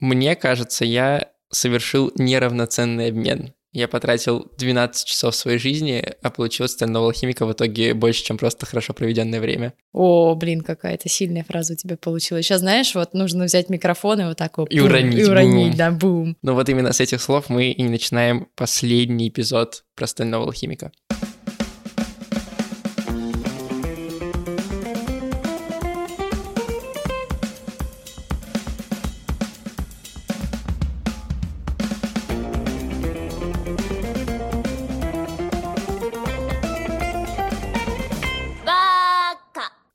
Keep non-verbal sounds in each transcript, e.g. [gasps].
Мне кажется, я совершил неравноценный обмен. Я потратил 12 часов своей жизни, а получил стального алхимика в итоге больше, чем просто хорошо проведенное время. О, блин, какая-то сильная фраза у тебя получилась. Сейчас, знаешь, вот нужно взять микрофон и вот так вот... И уронить, И уронить, бум. да, бум. Но вот именно с этих слов мы и начинаем последний эпизод про стального алхимика.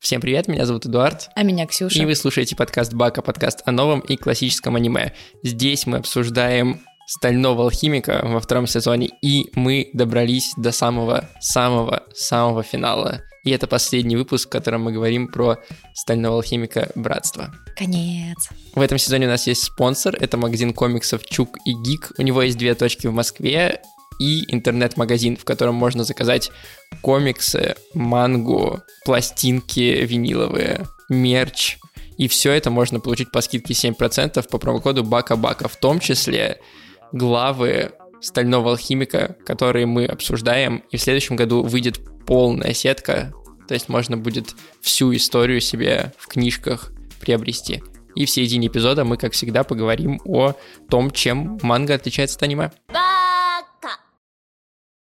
Всем привет, меня зовут Эдуард. А меня Ксюша. И вы слушаете подкаст Бака, подкаст о новом и классическом аниме. Здесь мы обсуждаем Стального алхимика во втором сезоне, и мы добрались до самого-самого-самого финала. И это последний выпуск, в котором мы говорим про Стального алхимика Братство. Конец. В этом сезоне у нас есть спонсор, это магазин комиксов Чук и Гик. У него есть две точки в Москве и интернет-магазин, в котором можно заказать комиксы, мангу, пластинки виниловые, мерч. И все это можно получить по скидке 7% по промокоду Бака-Бака, в том числе главы Стального алхимика, которые мы обсуждаем. И в следующем году выйдет полная сетка, то есть можно будет всю историю себе в книжках приобрести. И в середине эпизода мы, как всегда, поговорим о том, чем манга отличается от аниме.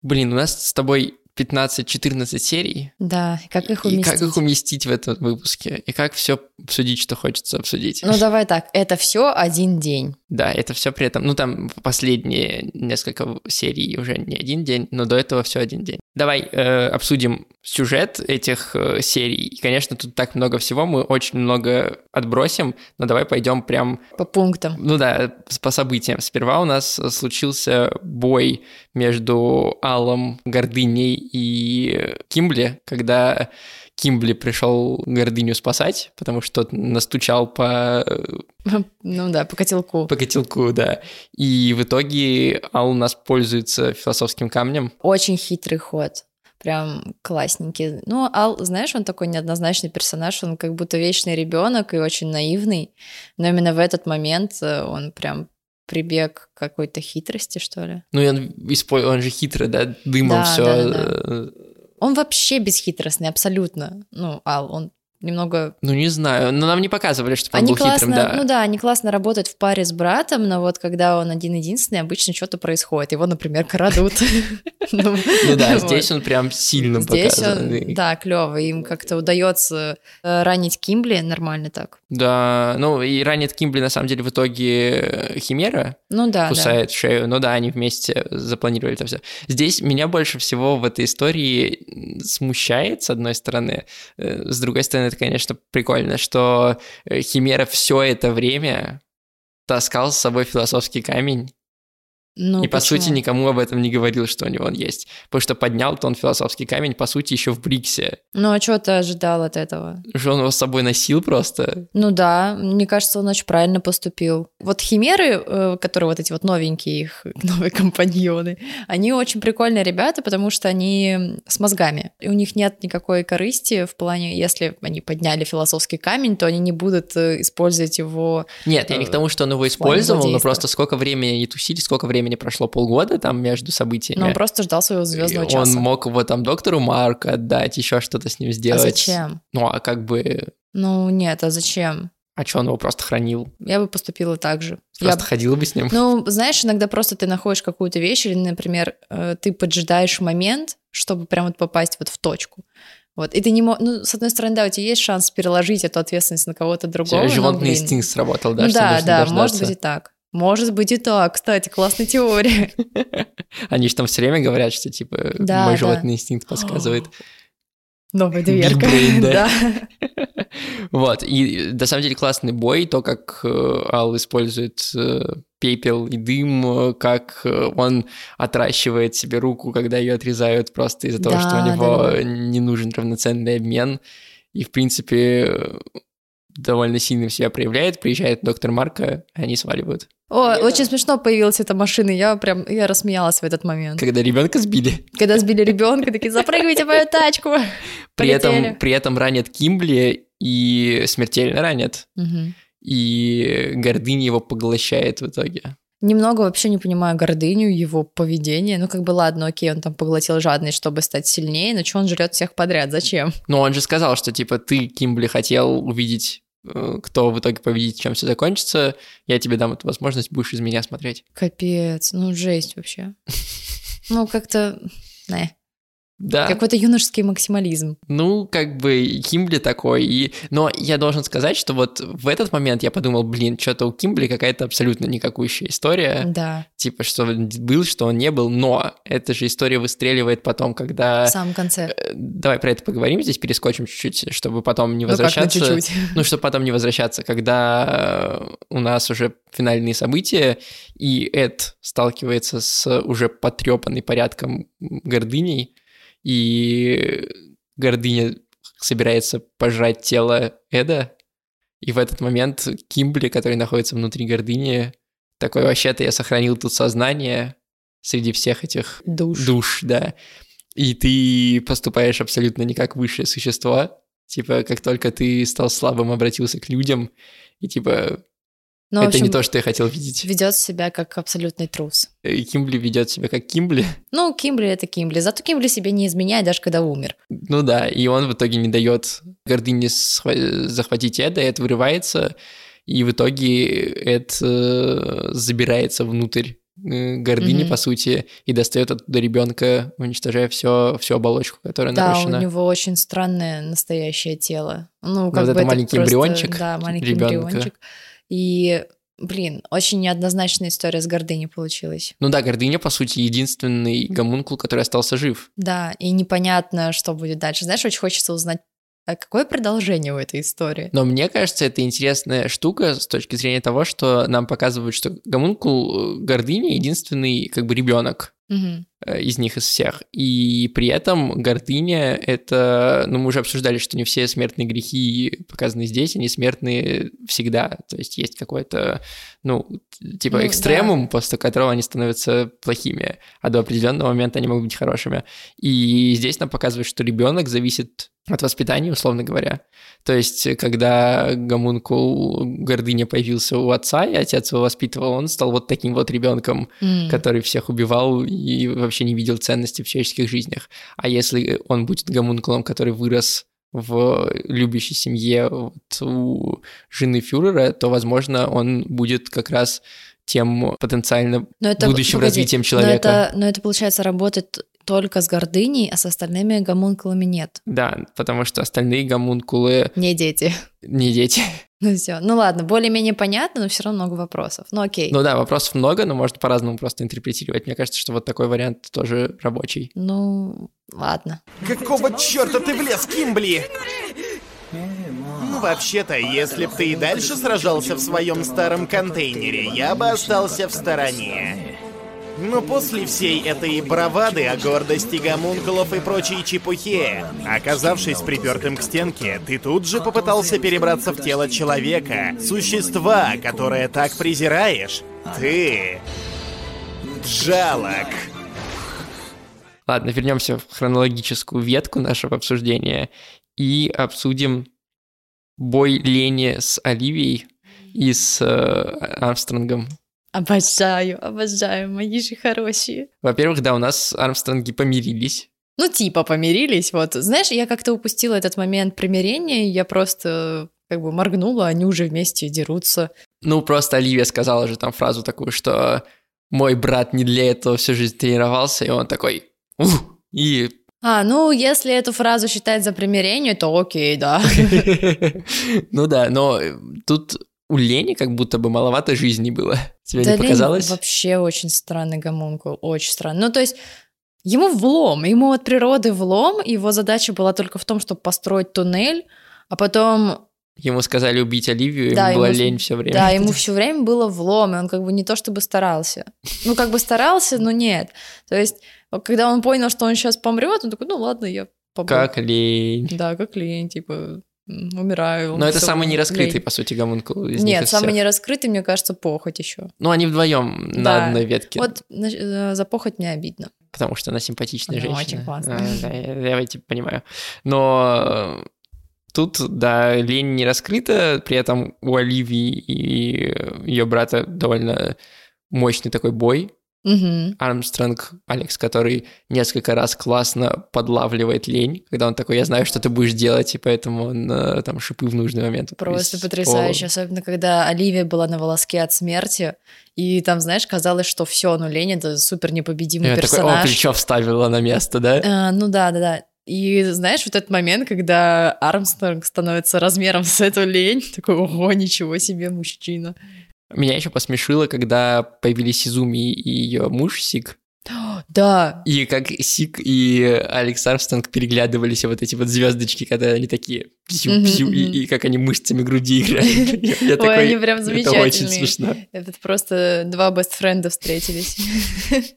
Блин, у нас с тобой 15-14 серий. Да, как их И уместить? как их уместить в этом выпуске? И как все обсудить, что хочется обсудить? Ну давай так, это все один день. Да, это все при этом, ну там последние несколько серий уже не один день, но до этого все один день. Давай э, обсудим сюжет этих э, серий. И, конечно, тут так много всего, мы очень много отбросим, но давай пойдем прям, По пунктам. ну да, по событиям. Сперва у нас случился бой между Аллом, Гордыней и Кимбли, когда Кимбли пришел Гордыню спасать, потому что настучал по Ну да, по котелку. по котелку, да. И в итоге Ал у нас пользуется философским камнем. Очень хитрый ход. Прям классненький. Ну, Ал, знаешь, он такой неоднозначный персонаж, он как будто вечный ребенок и очень наивный. Но именно в этот момент э, он прям прибег к какой-то хитрости, что ли. Ну, он, он же хитрый, да, дымом Да, все. да, да, Он вообще бесхитростный, абсолютно. Ну, Ал, он немного... Ну, не знаю, но нам не показывали, что он Они был классно, хитрым, да. ну да, они классно работают в паре с братом, но вот когда он один-единственный, обычно что-то происходит. Его, например, крадут. [laughs] Ну Ну да, здесь он прям сильно показан. да, клево. Им как-то удается э, ранить Кимбли нормально так. Да, ну и ранит Кимбли на самом деле в итоге э, Химера Ну да, да. кусает шею. Ну да, они вместе запланировали это все. Здесь меня больше всего в этой истории смущает, с одной стороны. Э, С другой стороны, это, конечно, прикольно, что э, Химера все это время таскал с собой философский камень Ну, и, по почему? сути, никому об этом не говорил, что у него он есть. Потому что поднял-то он философский камень, по сути, еще в Бриксе. Ну а что ты ожидал от этого? Что он его с собой носил просто. Ну да, мне кажется, он очень правильно поступил. Вот химеры, э, которые вот эти вот новенькие их [laughs] новые компаньоны, они очень прикольные ребята, потому что они с мозгами. И у них нет никакой корысти в плане, если они подняли философский камень, то они не будут э, использовать его. Нет, я не к тому, что он его использовал, но просто сколько времени они тусили, сколько времени прошло, полгода там между событиями. Но он просто ждал своего звездного часа. Он мог его там доктору Марку отдать, еще что-то с ним А сделать. зачем? Ну, а как бы... Ну нет, а зачем? А что он его просто хранил? Я бы поступила так же. Я Просто ходил бы с ним? Ну, знаешь, иногда просто ты находишь какую-то вещь, или, например, э, ты поджидаешь момент, чтобы прям вот попасть вот в точку. Вот. И ты не можешь... Ну, с одной стороны, да, у тебя есть шанс переложить эту ответственность на кого-то другого. тебя но, животный блин. инстинкт сработал, да? Ну да, да, дождаться? может быть и так. Может быть и так, кстати, классная теория. [laughs] Они же там все время говорят, что, типа, Да, мой да. животный инстинкт подсказывает. [gasps] Новая дверка. brain, [laughs] да. Да. [laughs] Вот, и на самом деле классный бой, то, как э, Ал использует э, пепел и дым, э, как он отращивает себе руку, когда ее отрезают просто из-за того, Да, что у да, него да. не нужен равноценный обмен. И, в принципе, довольно сильно себя проявляет. Приезжает доктор Марка, и они сваливают. О, очень смешно появилась эта машина, я прям, я рассмеялась в этот момент. Когда ребенка сбили. Когда сбили ребенка, такие, запрыгивайте в мою тачку. При этом, при этом ранят Кимбли и смертельно ранят. И гордыня его поглощает в итоге. Немного вообще не понимаю гордыню, его поведение. Ну, как бы, ладно, окей, он там поглотил жадность, чтобы стать сильнее, но что он жрет всех подряд? Зачем? Но он же сказал, что, типа, ты, Кимбли, хотел увидеть кто в итоге победит, чем все закончится, я тебе дам эту возможность, будешь из меня смотреть. Капец, ну жесть вообще. [laughs] Ну, как-то... Не. Да. Какой-то юношеский максимализм. Ну, как бы Кимбли такой. И... Но я должен сказать, что вот в этот момент я подумал, блин, что-то у Кимбли какая-то абсолютно никакущая история. Да. Типа, что был, что он не был, но эта же история выстреливает потом, когда... В самом конце. Э, давай про это поговорим здесь, перескочим чуть-чуть, чтобы потом не Ну, как на возвращаться. чуть-чуть. Ну, чтобы потом не возвращаться, когда э, у нас уже финальные события, и Эд сталкивается с уже потрепанной порядком гордыней, и гордыня собирается пожрать тело Эда, и в этот момент Кимбли, который находится внутри гордыни, такой, вообще-то я сохранил тут сознание среди всех этих Душ. душ, да. И ты поступаешь абсолютно не как высшее существо. Типа, как только ты стал слабым, обратился к людям, и типа, Ну, в это общем, не то, что я хотел видеть. ведет себя как абсолютный трус. И Кимбли ведет себя как Кимбли. [laughs] Ну, Кимбли это Кимбли. Зато Кимбли себе не изменяет, даже когда умер. Ну да, и он в итоге не дает гордыне захватить Эда, Эд вырывается, и в итоге Эд э, забирается внутрь э, гордыни, Мгм. по сути, и достает оттуда ребенка, уничтожая все, всю оболочку, которая Да, нарушена. у него очень странное настоящее тело. Ну, Вот как это бы маленький просто- эмбриончик Да, маленький ребёнка. эмбриончик. И, блин, очень неоднозначная история с гордыней получилась. Ну да, гордыня, по сути, единственный гомункул, который остался жив. Да, и непонятно, что будет дальше. Знаешь, очень хочется узнать, а какое продолжение у этой истории? Но мне кажется, это интересная штука с точки зрения того, что нам показывают, что гомункул э, гордыни единственный как бы ребенок Э, из них, из всех. И при этом гордыня — это... Ну, мы уже обсуждали, что не все смертные грехи показаны здесь, они смертные всегда. То есть есть какой-то, ну, типа Ну, экстремум, после которого они становятся плохими, а до определенного момента они могут быть хорошими. И здесь нам показывают, что ребенок зависит от воспитания, условно говоря. То есть, когда гомункул гордыня появился у отца, и отец его воспитывал, он стал вот таким вот ребенком, М. который всех убивал и вообще не видел ценности в человеческих жизнях. А если он будет гомункулом, который вырос в любящей семье вот у жены фюрера, то, возможно, он будет как раз тем потенциально Но это, будущим погоди, развитием Но человека. это, но это, получается, работает только с гордыней, а с остальными гомункулами нет. Да, потому что остальные гомункулы Не дети. не дети. Ну все. Ну ладно, более-менее понятно, но все равно много вопросов. Ну окей. Ну да, вопросов много, но можно по-разному просто интерпретировать. Мне кажется, что вот такой вариант тоже рабочий. Ну, ладно. Какого черта ты влез, Кимбли? Ну, вообще-то, если б ты и дальше сражался в своем старом контейнере, я бы остался в стороне. Но после всей этой бравады о гордости гомункулов и прочей чепухе, оказавшись припертым к стенке, ты тут же попытался перебраться в тело человека, существа, которое так презираешь. Ты... Жалок. Ладно, вернемся в хронологическую ветку нашего обсуждения и обсудим бой Лени с Оливией и с э, Армстронгом. Обожаю, обожаю, мои же хорошие. Во-первых, да, у нас Армстронги помирились. Ну, типа помирились, вот. Знаешь, я как-то упустила этот момент примирения, я просто как бы моргнула, они уже вместе дерутся. Ну, просто Оливия сказала же там фразу такую, что мой брат не для этого всю жизнь тренировался, и он такой... «Ух!» И А, ну, если эту фразу считать за примирение, то окей, да. [laughs] Ну да, но э, тут у Лени как будто бы маловато жизни было. Тебе Да не Лень показалось? вообще очень странный гомункул, очень странный. Ну, то есть, ему влом, ему от природы влом, его задача была только в том, чтобы построить туннель, а потом, Ему сказали убить Оливию, Да, ему была ему лень все время. да, [laughs] ему все время было влом, и он как бы не то чтобы старался. Ну, как бы старался, но нет. То есть, когда он понял, что он сейчас помрет, он такой, ну ладно, я побыл. Как лень. Да, как лень, типа, умираю. Но это самый нераскрытый, по сути, гомункул из Нет, самый всех. нераскрытый, мне кажется, похоть еще. Ну, они вдвоем на одной ветке. Вот э, за похоть мне обидно. Потому что она симпатичная Она женщина. очень классная. А, да, я, я типа понимаю. Но э, Тут, да, лень не раскрыта, при этом у Оливии и ее брата довольно мощный такой бой. Мгм. Армстронг Алекс, который несколько раз классно подлавливает лень, когда он такой, я знаю, что ты будешь делать, и поэтому он э, там шипы в нужный момент. Просто потрясающе, особенно когда Оливия была на волоске от смерти, и там, знаешь, казалось, что все, ну Лень это супер И непобедимый он такой, о, персонаж. плечо вставила на место, да? А, ну да, да, да. И знаешь, вот этот момент, когда Армстронг становится размером с эту лень, [laughs] такой, ого, ничего себе, мужчина. Меня еще посмешило, когда появились Изуми и ее муж Сик, Да, и как Сик и Алекс Армстронг переглядывались, вот эти вот звездочки, когда они такие псю-псю, и, и как они мышцами груди [laughs] играют. Я- Ой, такой, они прям Это очень замечательные. смешно. это просто два бестфренда встретились. [laughs]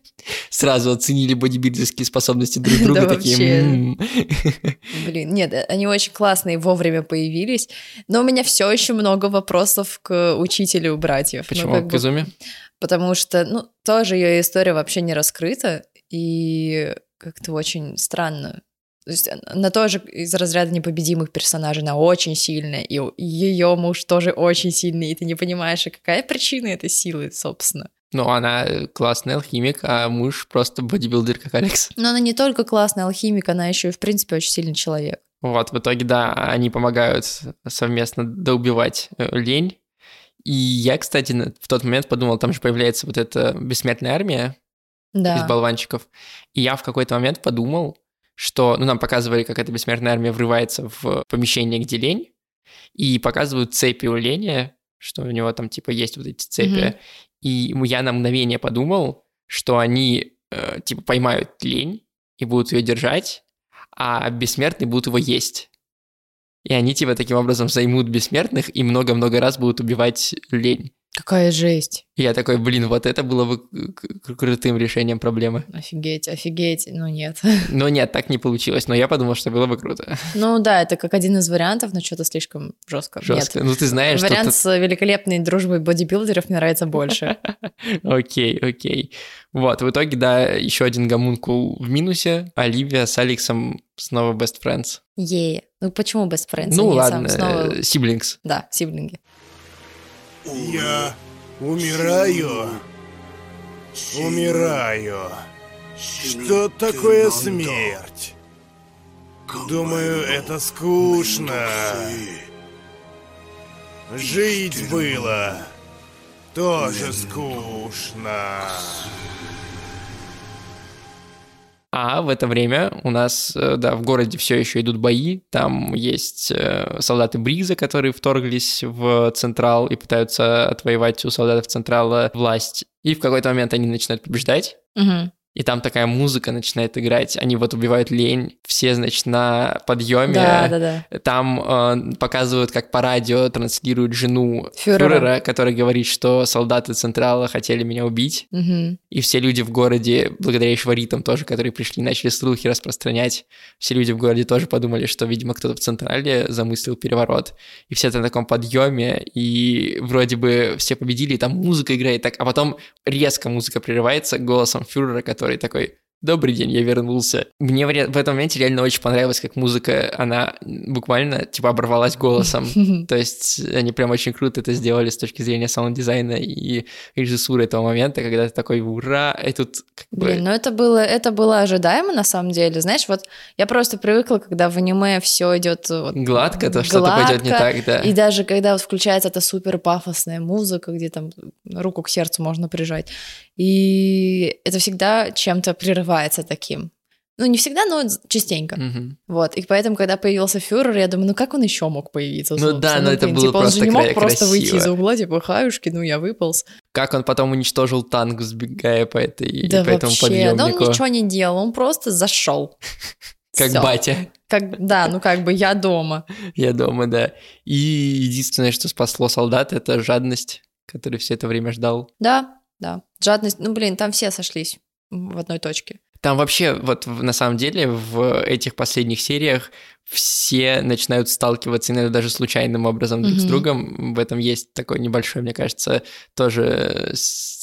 Сразу оценили бодибилдерские способности друг [laughs] друга, Да такие... вообще. «М». Блин, нет, э, они очень классные, вовремя появились, но у меня все еще много вопросов к учителю братьев. Ну, Почему? как бы К Изуми? Потому что, ну, тоже ее история вообще не раскрыта, и как-то очень странно. То есть она тоже из разряда непобедимых персонажей, она очень сильная, и ее муж тоже очень сильный, и ты не понимаешь, а какая причина этой силы, собственно. Ну, она э, классный алхимик, а муж просто бодибилдер, как Алекс. Но она не только классный алхимик, она еще и, в принципе, очень сильный человек. Вот, в итоге, да, они помогают совместно доубивать э, лень. И я, кстати, в тот момент подумал, там же появляется вот эта бессмертная армия из Да. болванчиков. И я в какой-то момент подумал, что, ну, нам показывали, как эта бессмертная армия врывается в помещение, где лень, и показывают цепи у лени, что у него там, типа, есть вот эти цепи. Мгм. И я на мгновение подумал, что они, э, типа, поймают лень и будут ее держать, а бессмертные будут его есть. И они, типа, таким образом займут бессмертных и много-много раз будут убивать лень. Какая жесть. И я такой, блин, вот это было бы крутым решением проблемы. Офигеть, офигеть. Ну нет. [laughs] Но нет, так не получилось. Но я подумал, что было бы круто. Ну да, это как один из вариантов, но что-то слишком жестко. Жестко. Ну, ты знаешь, Нет. что... Вариант с великолепной дружбой бодибилдеров мне нравится больше. [laughs] Окей, окей. Вот, в итоге, да, еще один гомункул в минусе. Оливия с Алексом снова best friends. Е. Ну почему best friends? ну Они ладно, снова- э, siblings. Да, сиблинги. Я умираю. Умираю. Что такое смерть? Думаю, это скучно. Жить было тоже скучно. А в это время у нас, э, да, в городе все еще идут бои. Там есть э, солдаты Бриза, которые вторглись в Централ и пытаются отвоевать у солдатов Централа власть. И в какой-то момент они начинают побеждать. Мгм. И там такая музыка начинает играть. Они вот убивают лень. Все, значит, на подъеме. Да, да, да. Там э, показывают, как по радио транслируют жену Фюрера. фюрера, которая говорит, что солдаты Централа хотели меня убить. Мгм. И все люди в городе, благодаря еще тоже, которые пришли, начали слухи распространять. Все люди в городе тоже подумали, что, видимо, кто-то в Централе замыслил переворот. И все это на таком подъеме, и вроде бы все победили, и там музыка играет так, а потом резко музыка прерывается голосом фюрера, который такой Добрый день, я вернулся. Мне в в этом моменте реально очень понравилось, как музыка, она буквально, типа, оборвалась голосом. [laughs] То есть они прям очень круто это сделали с точки зрения саунд-дизайна и режиссуры этого момента, когда ты такой «Ура!» И тут как бы... Блин, ну это было, это было ожидаемо на самом деле. Знаешь, вот я просто привыкла, когда в аниме все идет вот Гладко, то что-то пойдет не так, да. И даже когда вот включается эта супер пафосная музыка, где там руку к сердцу можно прижать, и это всегда чем-то прерывается таким. Ну, не всегда, но частенько. Мгм. Вот. И поэтому, когда появился фюрер, я думаю, ну как он еще мог появиться? Ну да, но это блин, было типа, он же просто не мог кра- просто выйти красиво. из угла, типа, хаюшки, ну я выполз. Как он потом уничтожил танк, сбегая по этой, да по этому вообще, да он подъемнику. ничего не делал, он просто зашел. [laughs] Как Всё. батя. Как, да, ну как бы я дома. Я дома, да. И единственное, что спасло солдат, это жадность, который все это время ждал. Да, да. Жадность, ну блин, там все сошлись в одной точке. Там вообще, вот на самом деле, в этих последних сериях все начинают сталкиваться иногда даже случайным образом друг с другом. В этом есть такой небольшой, мне кажется, тоже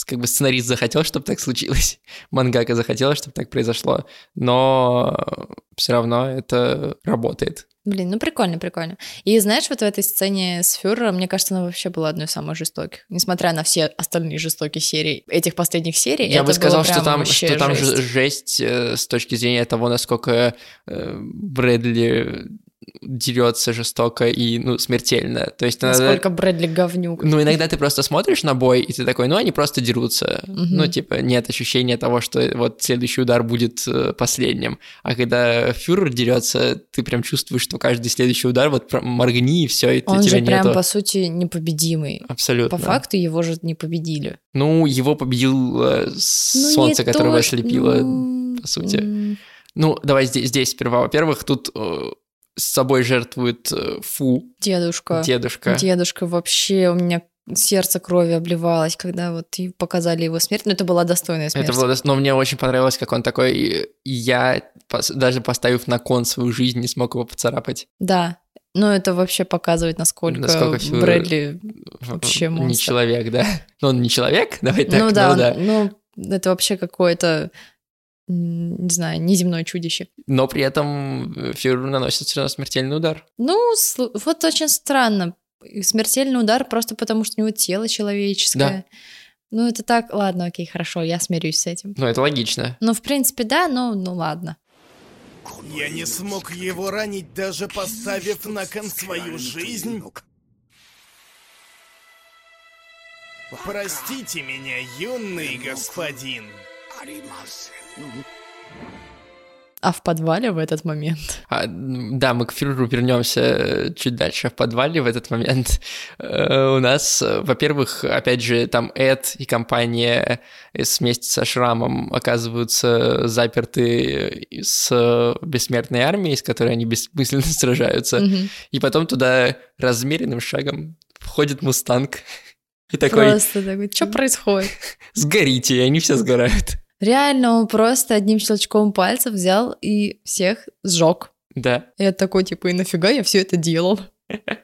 как бы сценарист захотел, чтобы так случилось, [laughs] мангака захотела, чтобы так произошло, но все равно это работает. Блин, ну прикольно, прикольно. И знаешь, вот в этой сцене с Фюрером, мне кажется, она вообще была одной из самых жестоких. Несмотря на все остальные жестокие серии, этих последних серий, Я бы сказал, что там, что там жесть. жесть, жесть э, с точки зрения того, насколько э, Брэдли дерется жестоко и, ну, смертельно. То есть иногда- Насколько Брэдли говнюк. Ну, иногда ты просто смотришь на бой, и ты такой, ну, они просто дерутся. Мгм. Ну, типа, нет ощущения того, что вот следующий удар будет э, последним. А когда фюрер дерется, ты прям чувствуешь, что каждый следующий удар, вот прям моргни, и все, и ты, Он тебя же прям, нету. по сути, непобедимый. Абсолютно. По факту его же не победили. Ну, его победил э, Ну, солнце, которое то, ослепило, ну, по сути. Ну, давай здесь, здесь сперва. Во-первых, тут э, с собой жертвует э, Фу, Дедушка. дедушка. Дедушка вообще, у меня сердце крови обливалось, когда вот и показали его смерть. Но это была достойная смерть. Это было, но мне очень понравилось, как он такой, я даже поставив на кон свою жизнь, не смог его поцарапать. Да. Но это вообще показывает, насколько, Насколько Фюрер- Брэдли Вообще Не монстр. человек, да. [laughs] Ну, он не человек, давай так, ну ну да, да. он- ну это вообще какое-то, не знаю, неземное чудище. Но при этом э, Фюрер наносит все равно смертельный удар. Ну, вот очень странно. Смертельный удар просто потому, что у него тело человеческое. Ну, это так, ладно, окей, хорошо, я смирюсь с этим. Ну, это логично. Ну, в принципе, да, но ну ладно. Я не смог его ранить, даже поставив на кон свою жизнь. Простите меня, юный господин. А в подвале в этот момент. А, да, мы к Фюреру вернемся э, чуть дальше. В подвале в этот момент э, у нас, э, во-первых, опять же, там Эд и компания э, вместе со Шрамом оказываются заперты с бессмертной армией, с которой они бессмысленно [laughs] сражаются. Мгм. И потом туда размеренным шагом входит Мустанг. И такой, Просто такой, что происходит? сгорите, и они все сгорают. Реально, он просто одним щелчком пальцев взял и всех сжег. Да. Я такой, типа, и нафига я все это делал?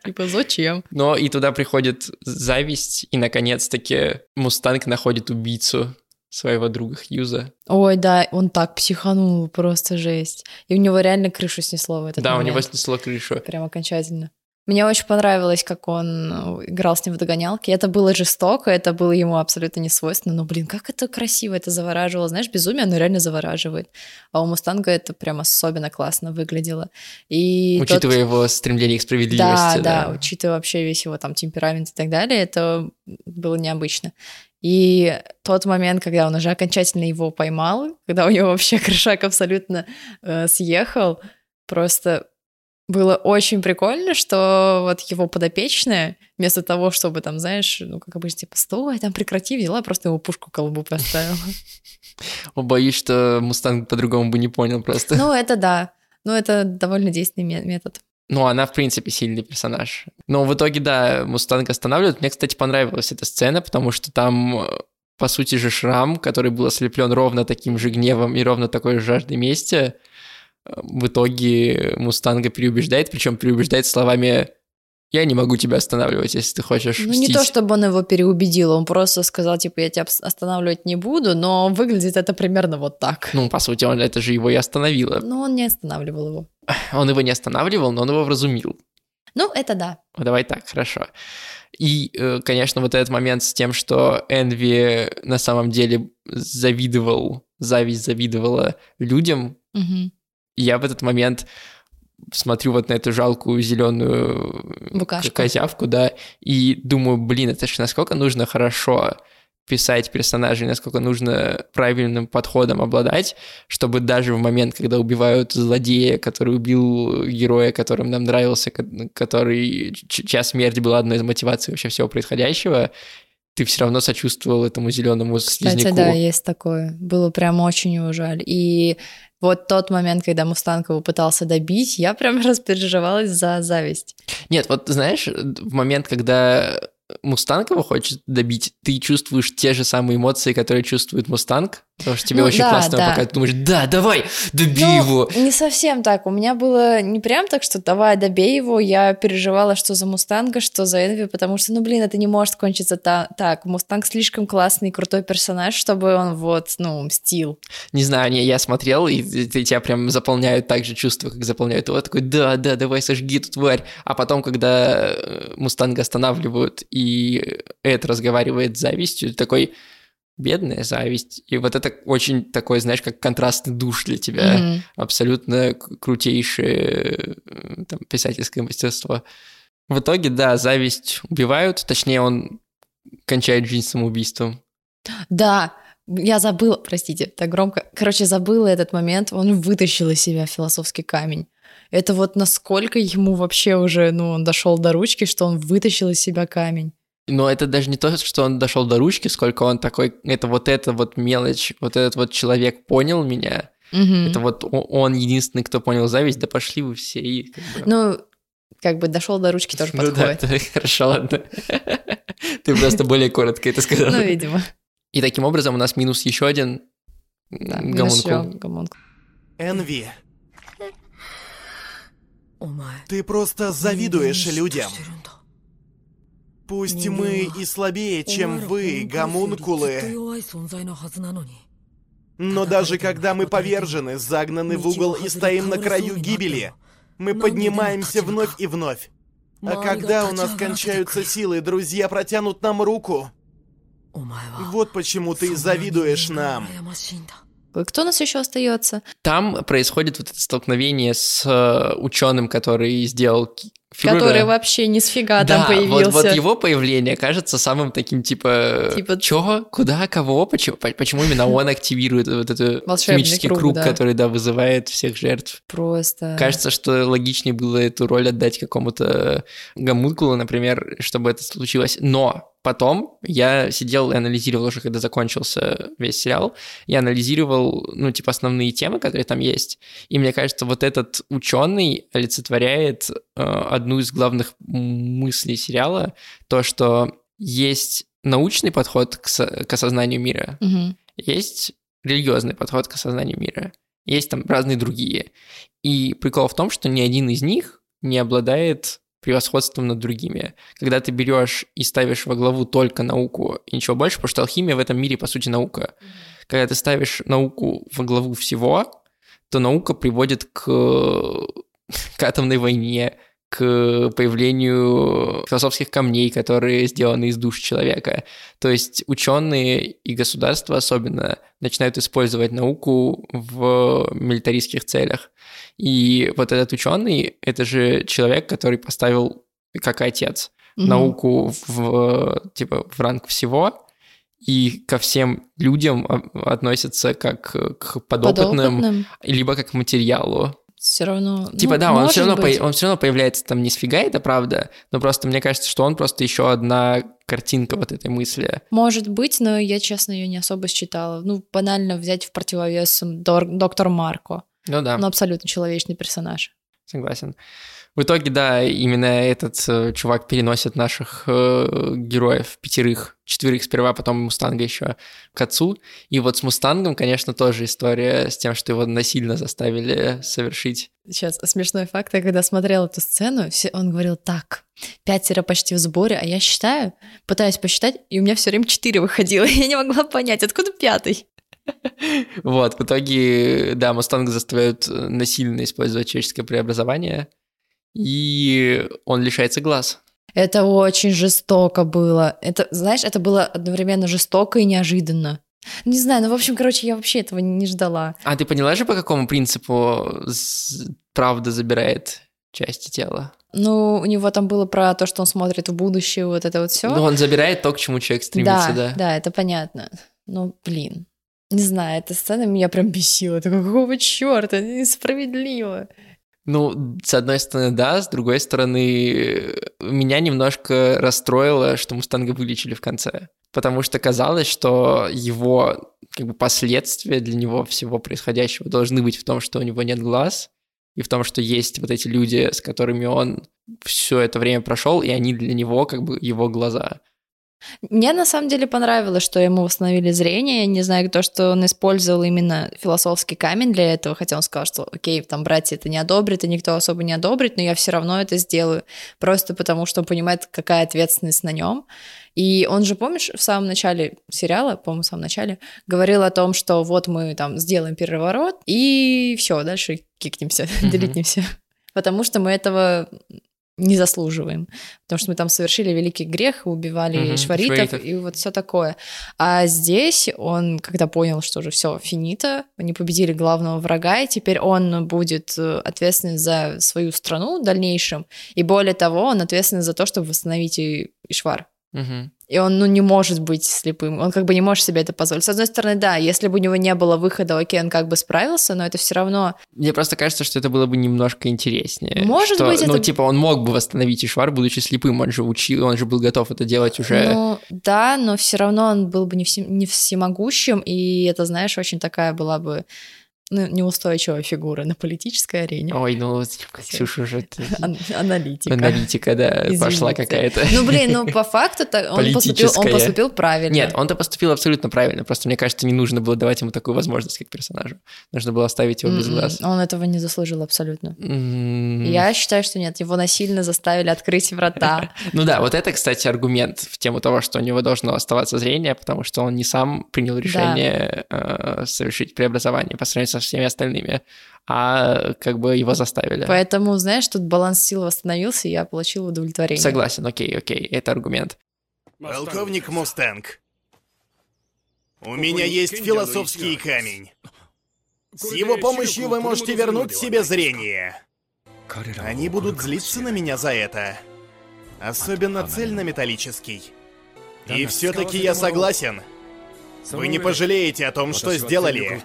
Типа, зачем? Но и туда приходит зависть, и наконец-таки Мустанг находит убийцу своего друга Хьюза. Ой, да, он так психанул, просто жесть. И у него реально крышу снесло в этот да, у момент. него снесло крышу. Прям окончательно. Мне очень понравилось, как он э, играл с ним в догонялки. Это было жестоко, это было ему абсолютно не свойственно. Но, блин, как это красиво, это завораживало. Знаешь, безумие, оно реально завораживает. А у Мустанга это прям особенно классно выглядело. И тот- Учитывая его стремление к Да, справедливости. да, учитывая вообще весь его там темперамент и так далее, это было необычно. И тот момент, когда он уже окончательно его поймал, когда у него вообще [laughs] крышак абсолютно э, съехал, просто было очень прикольно, что вот его подопечная, вместо того, чтобы там, знаешь, ну, как обычно, типа, стой, там прекрати, взяла, просто его пушку колбу поставила. [laughs] Боюсь, что Мустанг по-другому бы не понял просто. Ну, это да. Ну, это довольно действенный ме- метод. Ну, она, в принципе, сильный персонаж. Но в итоге, да, Мустанг останавливает. Мне, кстати, понравилась эта сцена, потому что там, по сути же, шрам, который был ослеплен ровно таким же гневом и ровно такой же жаждой мести, в итоге Мустанга переубеждает, причем переубеждает словами «Я не могу тебя останавливать, если ты хочешь Ну, не мстить». то, чтобы он его переубедил, он просто сказал, типа, я тебя останавливать не буду, но выглядит это примерно вот так. Ну, по сути, он, это же его и остановило. Но он не останавливал его. Он его не останавливал, но он его вразумил. Ну, это да. Вот Давай так, хорошо. И, э, конечно, вот этот момент с тем, что Энви на самом деле завидовал, зависть завидовала людям, Мгм. Я в этот момент смотрю вот на эту жалкую зеленую Букашку. козявку, да, и думаю, блин, это же насколько нужно хорошо писать персонажей, насколько нужно правильным подходом обладать, чтобы даже в момент, когда убивают злодея, который убил героя, которым нам нравился, ко- который ч- чья смерть была одной из мотиваций вообще всего происходящего, ты все равно сочувствовал этому зеленому Кстати, слизняку. да, есть такое. Было прям очень его жаль. И вот тот момент, когда Мустанг его пытался добить, я прям [laughs] распереживалась за зависть. Нет, вот знаешь, в момент, когда Мустанг его хочет добить, ты чувствуешь те же самые эмоции, которые чувствует Мустанг, Потому что тебе Ну очень да, классно, да. пока ты думаешь, да, давай, доби Ну, его. не совсем так. У меня было не прям так, что давай добей его. Я переживала, что за Мустанга, что за Энви, потому что, ну, блин, это не может кончиться та- так. Мустанг слишком классный, крутой персонаж, чтобы он вот, ну, мстил. Не знаю, не, я смотрел, и т- тебя прям заполняют так же чувства, как заполняют его. Такой, да, да, давай сожги эту тварь. А потом, когда э, Мустанга останавливают, и Эд разговаривает с завистью, такой, бедная зависть. И вот это очень такой, знаешь, как контрастный душ для тебя. Мгм. Абсолютно крутейшее э, там, писательское мастерство. В итоге, да, зависть убивают, точнее, он кончает жизнь самоубийством. Да, я забыла, простите, так громко. Короче, забыла этот момент. Он вытащил из себя философский камень. Это вот насколько ему вообще уже, ну, он дошел до ручки, что он вытащил из себя камень. Но это даже не то, что он дошел до ручки, сколько он такой, это вот эта вот мелочь, вот этот вот человек понял меня, Мгм. это вот он единственный, кто понял зависть, да пошли вы все и как бы... Ну, как бы дошел до ручки тоже Ну да, подходит. это [laughs] хорошо, ладно. [laughs] Ты просто более коротко это сказал. Ну, видимо. И таким образом у нас минус еще один Да, гомункул. Энви, ты просто завидуешь людям. Пусть мы и слабее, чем вы, гомункулы, но даже когда мы повержены, загнаны в угол и стоим на краю гибели, мы поднимаемся вновь и вновь. А когда у нас кончаются силы, друзья протянут нам руку. Вот почему ты завидуешь нам. Кто у нас еще остается? Там происходит вот это столкновение с ученым, который сделал Фюрера. Который вообще ни с фига да, там появился. Вот, вот его появление кажется самым таким типа, Типа- чё, куда, кого, почему, по- почему именно он [laughs] активирует вот этот химический круг, круг, да. который, да, вызывает всех жертв. Просто... Кажется, что логичнее было эту роль отдать какому-то гомункулу, например, чтобы это случилось. Но потом я сидел и анализировал уже, когда закончился весь сериал, я анализировал, ну, типа, основные темы, которые там есть. И мне кажется, вот этот ученый олицетворяет э, одну из главных мыслей сериала, то, что есть научный подход к, со- к осознанию мира, Мгм. есть религиозный подход к осознанию мира, есть там разные другие. И прикол в том, что ни один из них не обладает превосходством над другими. Когда ты берешь и ставишь во главу только науку и ничего больше, потому что алхимия в этом мире, по сути, наука. Когда ты ставишь науку во главу всего, то наука приводит к, [laughs] к атомной войне, к появлению философских камней, которые сделаны из душ человека. То есть ученые и государства особенно начинают использовать науку в милитаристских целях. И вот этот ученый, это же человек, который поставил как отец Мгм. науку в типа в ранг всего и ко всем людям а- относится как к подопытным, Подопытным. либо как к материалу. Все равно... Типа, ну, да, он все, равно по- он все равно появляется там не с фига, это правда, но просто мне кажется, что он просто еще одна картинка вот этой мысли. Может быть, но я, честно, ее не особо считала. Ну, банально взять в противовес доктор Марко. Ну да, Он абсолютно человечный персонаж. согласен. В итоге, да, именно этот э, чувак переносит наших э, героев, пятерых, четверых сперва, потом Мустанга еще к отцу. И вот с Мустангом, конечно, тоже история с тем, что его насильно заставили совершить. Сейчас смешной факт, я когда смотрела эту сцену, все- он говорил так, пятеро почти в сборе, а я считаю, пытаюсь посчитать, и у меня все время четыре выходило, [laughs] я не могла понять, откуда пятый. Вот, в итоге, да, Мустанга заставляют насильно использовать человеческое преобразование, и он лишается глаз. Это очень жестоко было. Это, знаешь, это было одновременно жестоко и неожиданно. Не знаю, ну, в общем, короче, я вообще этого не ждала. А ты поняла же, по какому принципу правда забирает части тела? Ну, у него там было про то, что он смотрит в будущее, вот это вот все. Ну, он забирает то, к чему человек стремится, да. да, это понятно. Ну, блин. Не знаю, эта сцена меня прям бесила. Это какого черта? Это несправедливо. Ну, с одной стороны, да, с другой стороны, меня немножко расстроило, что Мустанга вылечили в конце. Потому что казалось, что его как бы, последствия для него всего происходящего должны быть в том, что у него нет глаз, и в том, что есть вот эти люди, с которыми он все это время прошел, и они для него как бы его глаза. Мне на самом деле понравилось, что ему восстановили зрение. Я не знаю, то, что он использовал именно философский камень для этого, хотя он сказал, что окей, там братья это не одобрит, и никто особо не одобрит, но я все равно это сделаю, просто потому что он понимает, какая ответственность на нем. И он же, помнишь, в самом начале сериала, по-моему, в самом начале, говорил о том, что вот мы там сделаем переворот, и все, дальше кикнемся, [laughs] mm-hmm. делитнемся. Потому что мы этого не заслуживаем, потому что мы там совершили великий грех, убивали угу, шваритов, шваритов и вот все такое. А здесь он, когда понял, что уже все финита, они победили главного врага, и теперь он будет э, ответственен за свою страну в дальнейшем, и более того, он ответственен за то, чтобы восстановить Ишвар. Угу. И он, ну, не может быть слепым. Он как бы не может себе это позволить. С одной стороны, да, если бы у него не было выхода, окей, он как бы справился, но это все равно... Мне просто кажется, что это было бы немножко интереснее. Может что, быть, Ну, это... типа, он мог бы восстановить Ишвар, будучи слепым. Он же учил, он же был готов это делать уже. Ну, да, но все равно он был бы не, все, не всемогущим, и это, знаешь, очень такая была бы ну, неустойчивая фигура на политической арене. Ой, ну, Ксюша уже... Аналитика. Аналитика, да, Извините. пошла какая-то. Ну, блин, ну, по факту он поступил, он поступил правильно. Нет, он-то поступил абсолютно правильно, просто мне кажется, не нужно было давать ему такую возможность как персонажу. Нужно было оставить его без м-м, глаз. Он этого не заслужил абсолютно. М-м. Я считаю, что нет, его насильно заставили открыть врата. [laughs] Ну да, вот это, кстати, аргумент в тему того, что у него должно оставаться зрение, потому что он не сам принял решение э, совершить преобразование по сравнению со всеми остальными, а как бы его заставили. Поэтому, знаешь, тут баланс сил восстановился, и я получил удовлетворение. Согласен, окей, окей, это аргумент. Полковник Мустанг, у меня есть философский камень. С его помощью вы можете вернуть себе зрение. Они будут злиться на меня за это. Особенно цельнометаллический. И все-таки я согласен. Вы не пожалеете о том, что сделали.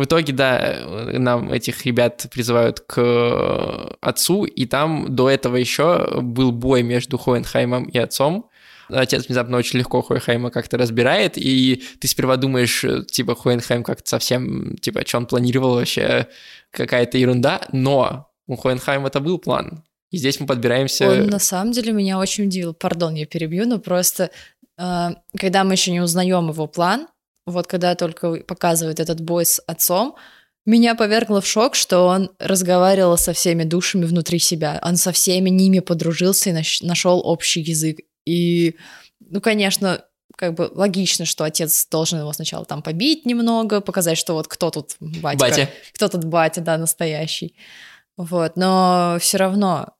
В итоге, да, нам этих ребят призывают к отцу, и там до этого еще был бой между Хоенхаймом и отцом. Отец внезапно очень легко Хоенхайма как-то разбирает, и ты сперва думаешь, типа, Хоенхайм как-то совсем, типа, что он планировал вообще, какая-то ерунда, но у Хоенхайма это был план. И здесь мы подбираемся... Он на самом деле меня очень удивил. Пардон, я перебью, но просто э, когда мы еще не узнаем его план, вот когда только показывает этот бой с отцом, меня повергло в шок, что он разговаривал со всеми душами внутри себя. Он со всеми ними подружился и наш- нашел общий язык. И, ну, конечно, как бы логично, что отец должен его сначала там побить немного, показать, что вот кто тут батя, Батя. кто тут батя, да, настоящий. Вот, но все равно,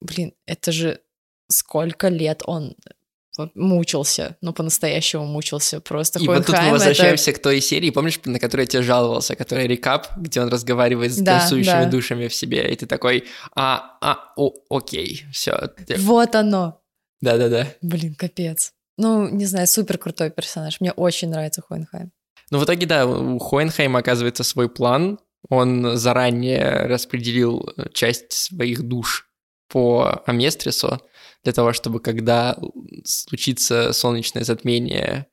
блин, это же сколько лет он мучился, ну, по-настоящему мучился просто. И вот тут мы возвращаемся это... к той серии, помнишь, на которой я тебе жаловался, которая рекап, где он разговаривает с да, танцующими да. душами в себе, и ты такой, а, а, о, окей, все. Вот оно. Да-да-да. Блин, капец. Ну, не знаю, супер крутой персонаж, мне очень нравится Хоенхайм. Ну, в итоге, да, у Хоенхайма оказывается свой план, он заранее распределил часть своих душ по Аместрису, для того, чтобы когда случится солнечное затмение,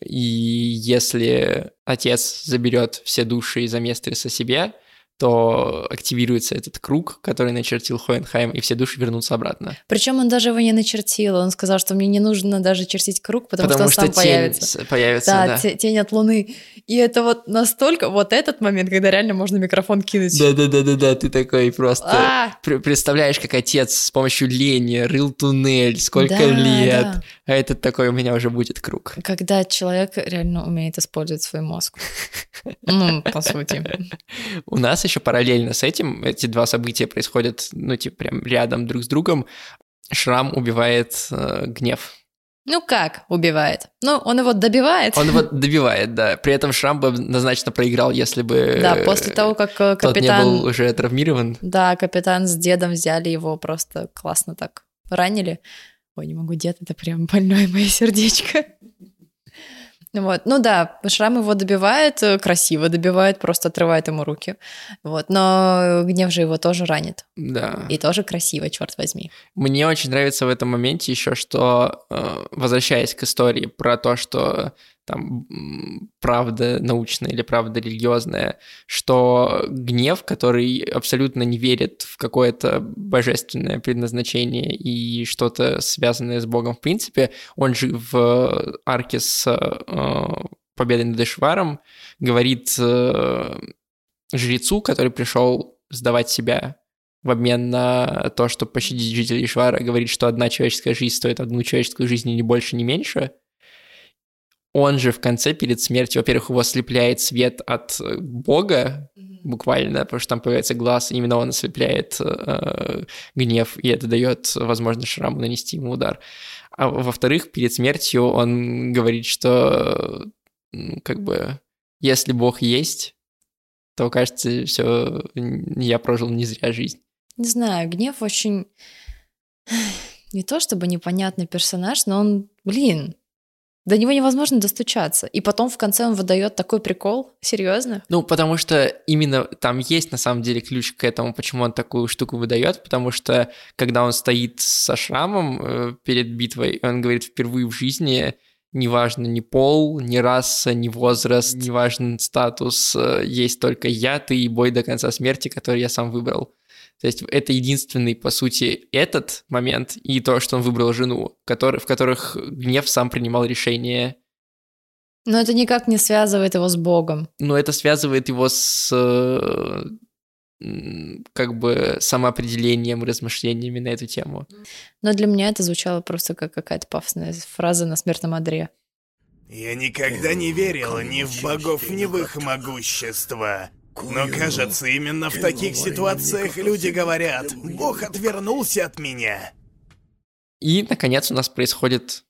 и если отец заберет все души из Аместриса себе, то активируется этот круг, который начертил Хоенхайм, и все души вернутся обратно. Причем он даже его не начертил, он сказал, что мне не нужно даже чертить круг, потому, потому что он что сам тень появится. появится. Да, да. тень от луны. И это вот настолько, вот этот момент, когда реально можно микрофон кинуть. Да-да-да-да-да, ты такой просто а! представляешь, как отец с помощью лени рыл туннель, сколько лет, а этот такой у меня уже будет круг. Когда человек реально умеет использовать свой мозг. Ну, по сути. У нас еще параллельно с этим эти два события происходят, ну, типа, прям рядом друг с другом. Шрам убивает э, гнев. Ну как убивает? Ну, он его добивает. Он его добивает, да. При этом Шрам бы однозначно проиграл, если бы... Да, после того, как капитан... Тот не был уже травмирован. Да, капитан с дедом взяли его просто классно так ранили. Ой, не могу, дед, это прям больное мое сердечко. Вот. Ну да, Шрам его добивает, э, красиво добивает, просто отрывает ему руки. Вот. Но гнев же его тоже ранит. Да. И тоже красиво, черт возьми. Мне очень нравится в этом моменте еще, что, э, возвращаясь к истории про то, что там правда научная или правда религиозная, что гнев, который абсолютно не верит в какое-то божественное предназначение и что-то связанное с Богом в принципе, он же в арке с э, победой над Эшваром говорит э, жрецу, который пришел сдавать себя в обмен на то, чтобы пощадить жителей Ишвара, говорит, что одна человеческая жизнь стоит одну человеческую жизнь ни больше, ни меньше – он же в конце перед смертью, во-первых, его ослепляет свет от э, Бога, буквально, потому что там появляется глаз, и именно он ослепляет э, гнев, и это дает возможность Шраму нанести ему удар. А во-вторых, перед смертью он говорит, что ну, как бы если Бог есть, то кажется, все, я прожил не зря жизнь. Не знаю, гнев очень [sighs] не то чтобы непонятный персонаж, но он, блин, до него невозможно достучаться. И потом в конце он выдает такой прикол. Серьезно? Ну, потому что именно там есть на самом деле ключ к этому, почему он такую штуку выдает, потому что когда он стоит со шрамом э, перед битвой, он говорит впервые в жизни, неважно ни пол, ни раса, ни возраст, неважно статус, э, есть только я, ты и бой до конца смерти, который я сам выбрал. То есть это единственный, по сути, этот момент и то, что он выбрал жену, который, в которых гнев сам принимал решение. Но это никак не связывает его с Богом. Но это связывает его с как бы самоопределением и размышлениями на эту тему. Но для меня это звучало просто как какая-то пафосная фраза на смертном одре. Я никогда не верил ни в богов, ни в их могущество. Но кажется, именно в таких ситуациях люди говорят, Бог отвернулся от меня. И, наконец, у нас происходит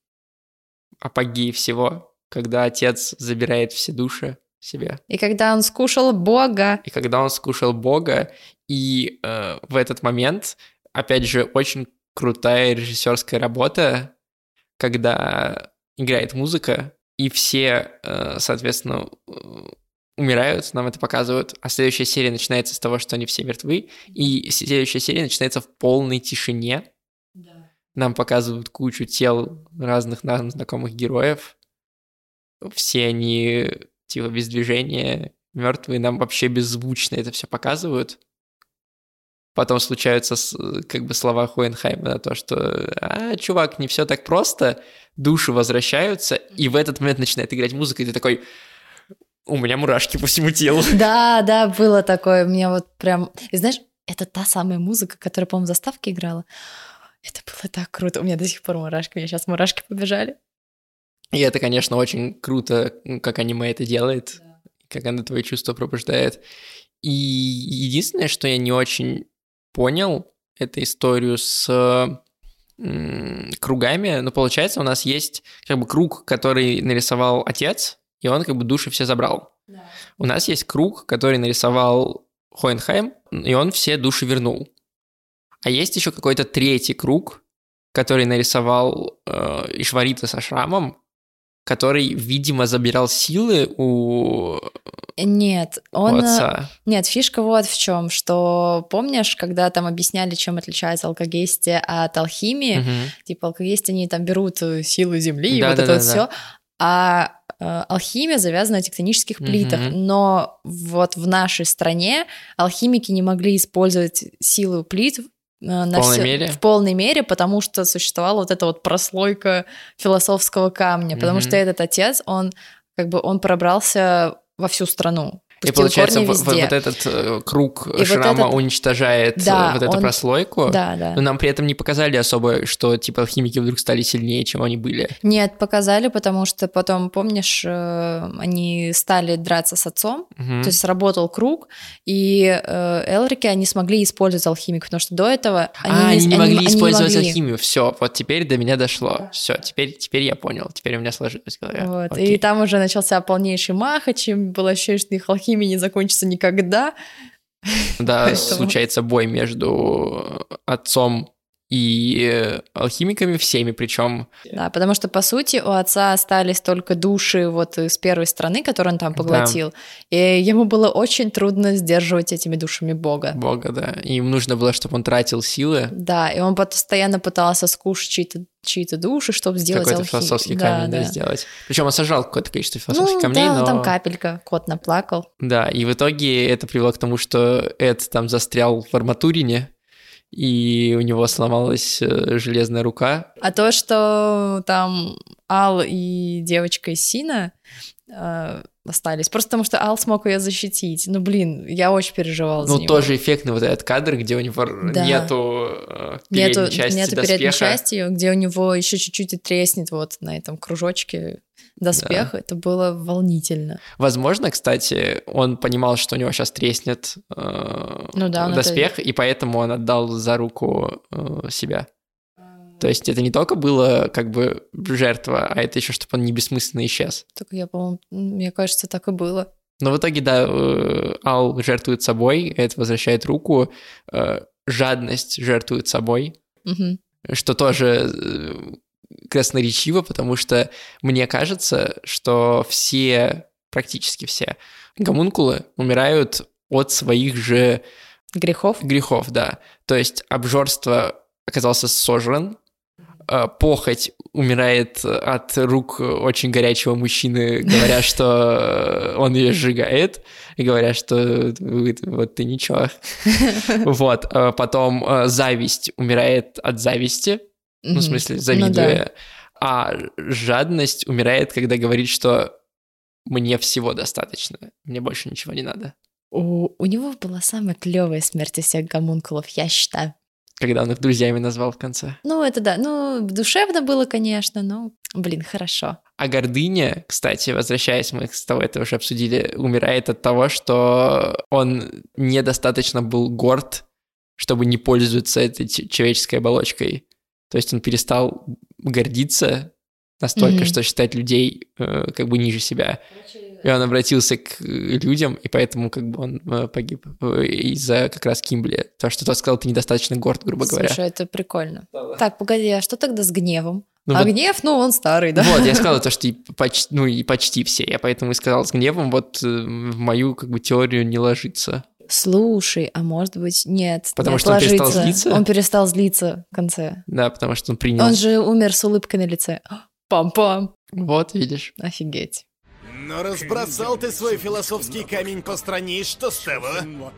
апогей всего, когда отец забирает все души себе. И когда он скушал Бога. И когда он скушал Бога, и э, в этот момент, опять же, очень крутая режиссерская работа, когда играет музыка, и все, э, соответственно, умирают, нам это показывают, а следующая серия начинается с того, что они все мертвы, и следующая серия начинается в полной тишине. Да. Нам показывают кучу тел разных нам знакомых героев. Все они типа без движения, мертвые, нам вообще беззвучно это все показывают. Потом случаются как бы слова Хуэнхайма на то, что а, чувак, не все так просто, души возвращаются, и в этот момент начинает играть музыка, и ты такой, у меня мурашки по всему телу. [laughs] Да, да, было такое. У меня вот прям... И знаешь, это та самая музыка, которая, по-моему, в заставке играла. Это было так круто. У меня до сих пор мурашки. У меня сейчас мурашки побежали. И это, конечно, очень круто, как аниме это делает, да. как оно твои чувства пробуждает. И единственное, что я не очень понял, это историю с кругами. Но получается, у нас есть как бы круг, который нарисовал отец, и он как бы души все забрал. Да. У нас есть круг, который нарисовал Хоенхайм, и он все души вернул. А есть еще какой-то третий круг, который нарисовал э, Ишварита со шрамом, который, видимо, забирал силы у нет, он... У отца. Нет, фишка вот в чем, что помнишь, когда там объясняли, чем отличается алкогестия от алхимии, угу. типа алкогестия, они там берут силу земли да, и вот да, это да, вот да. все, а Э, алхимия завязана на тектонических плитах, mm-hmm. но вот в нашей стране алхимики не могли использовать силу плит э, на в полной все, мере? В полной мере, потому что существовала вот эта вот прослойка философского камня, потому mm-hmm. что этот отец, он как бы он пробрался во всю страну. И получается, в, вот этот э, круг и шрама вот этот... уничтожает да, вот эту он... прослойку. Да, да. Но нам при этом не показали особо, что типа алхимики вдруг стали сильнее, чем они были. Нет, показали, потому что потом, помнишь, э, они стали драться с отцом, угу. то есть сработал круг, и э, Элрики они смогли использовать алхимик, потому что до этого они, а, не, они не могли они, использовать они могли. алхимию. Все, вот теперь до меня дошло. Все, теперь, теперь я понял, теперь у меня сложилось в голове. Вот. Окей. И там уже начался полнейший махач, и было ощущение, что их алхимия не закончится никогда. Да, Поэтому... случается бой между отцом и алхимиками всеми, причем. Да, потому что, по сути, у отца остались только души вот из первой страны, которую он там поглотил, да. и ему было очень трудно сдерживать этими душами Бога. Бога, да. И им нужно было, чтобы он тратил силы. Да, и он постоянно пытался скушать чьи-то чьи-то души, чтобы сделать Какой-то алхи... философский камень, да, да. сделать. Причем он сожрал какое-то количество философских ну, камней, да, но... там капелька, кот наплакал. Да, и в итоге это привело к тому, что Эд там застрял в арматурине, и у него сломалась э, железная рука. А то, что там Ал и девочка из Сина э, остались, просто потому что Ал смог ее защитить. Ну, блин, я очень переживала ну, за него. тоже эффектный вот этот кадр, где у него да. нету э, передней нету, части нету доспеха. передней части, где у него еще чуть-чуть и треснет вот на этом кружочке доспех, да. это было волнительно. Возможно, кстати, он понимал, что у него сейчас треснет э, ну, да, доспех, это... и поэтому он отдал за руку э, себя. То есть это не только было как бы жертва, а это еще, чтобы он не бессмысленно исчез. Так я, по-моему, мне кажется, так и было. Но в итоге, да, э, Ал жертвует собой, это возвращает руку, э, жадность жертвует собой, угу. что тоже э, красноречиво, потому что мне кажется, что все, практически все гомункулы умирают от своих же грехов. Грехов, да. То есть обжорство оказался сожран, Э, похоть умирает от рук очень горячего мужчины, говоря, что он ее сжигает, и говоря, что вот ты ничего. [laughs] Вот. Э, потом э, зависть умирает от зависти, ну, в смысле, завидуя. А жадность умирает, когда говорит, что мне всего достаточно, мне больше ничего не надо. У, у него была самая клевая смерть из всех гомункулов, я считаю. Когда он их друзьями назвал в конце. Ну, это да. Ну, душевно было, конечно, но, блин, хорошо. А гордыня, кстати, возвращаясь, мы с тобой это уже обсудили, умирает от того, что он недостаточно был горд, чтобы не пользоваться этой человеческой оболочкой. То есть он перестал гордиться настолько, mm-hmm. что считать людей э, как бы ниже себя. И он обратился к людям, и поэтому как бы он э, погиб э, из-за как раз Кимбли. То, что тот сказал, ты недостаточно горд, грубо Слушай, говоря. Слушай, это прикольно. Да, Так, погоди, а что тогда с гневом? Ну, а вот, гнев, ну, он старый, да? Вот, я [laughs] сказал то, что и почти, ну, и почти все. Я поэтому и сказал, с гневом вот э, в мою как бы теорию не ложится. Слушай, а может быть, нет. Потому нет, что он перестал злиться? Он перестал злиться в конце. Да, потому что он принял. Он же умер с улыбкой на лице. Пам-пам. Вот, видишь. Офигеть. Но разбросал ты свой философский камень по стране, и что с того?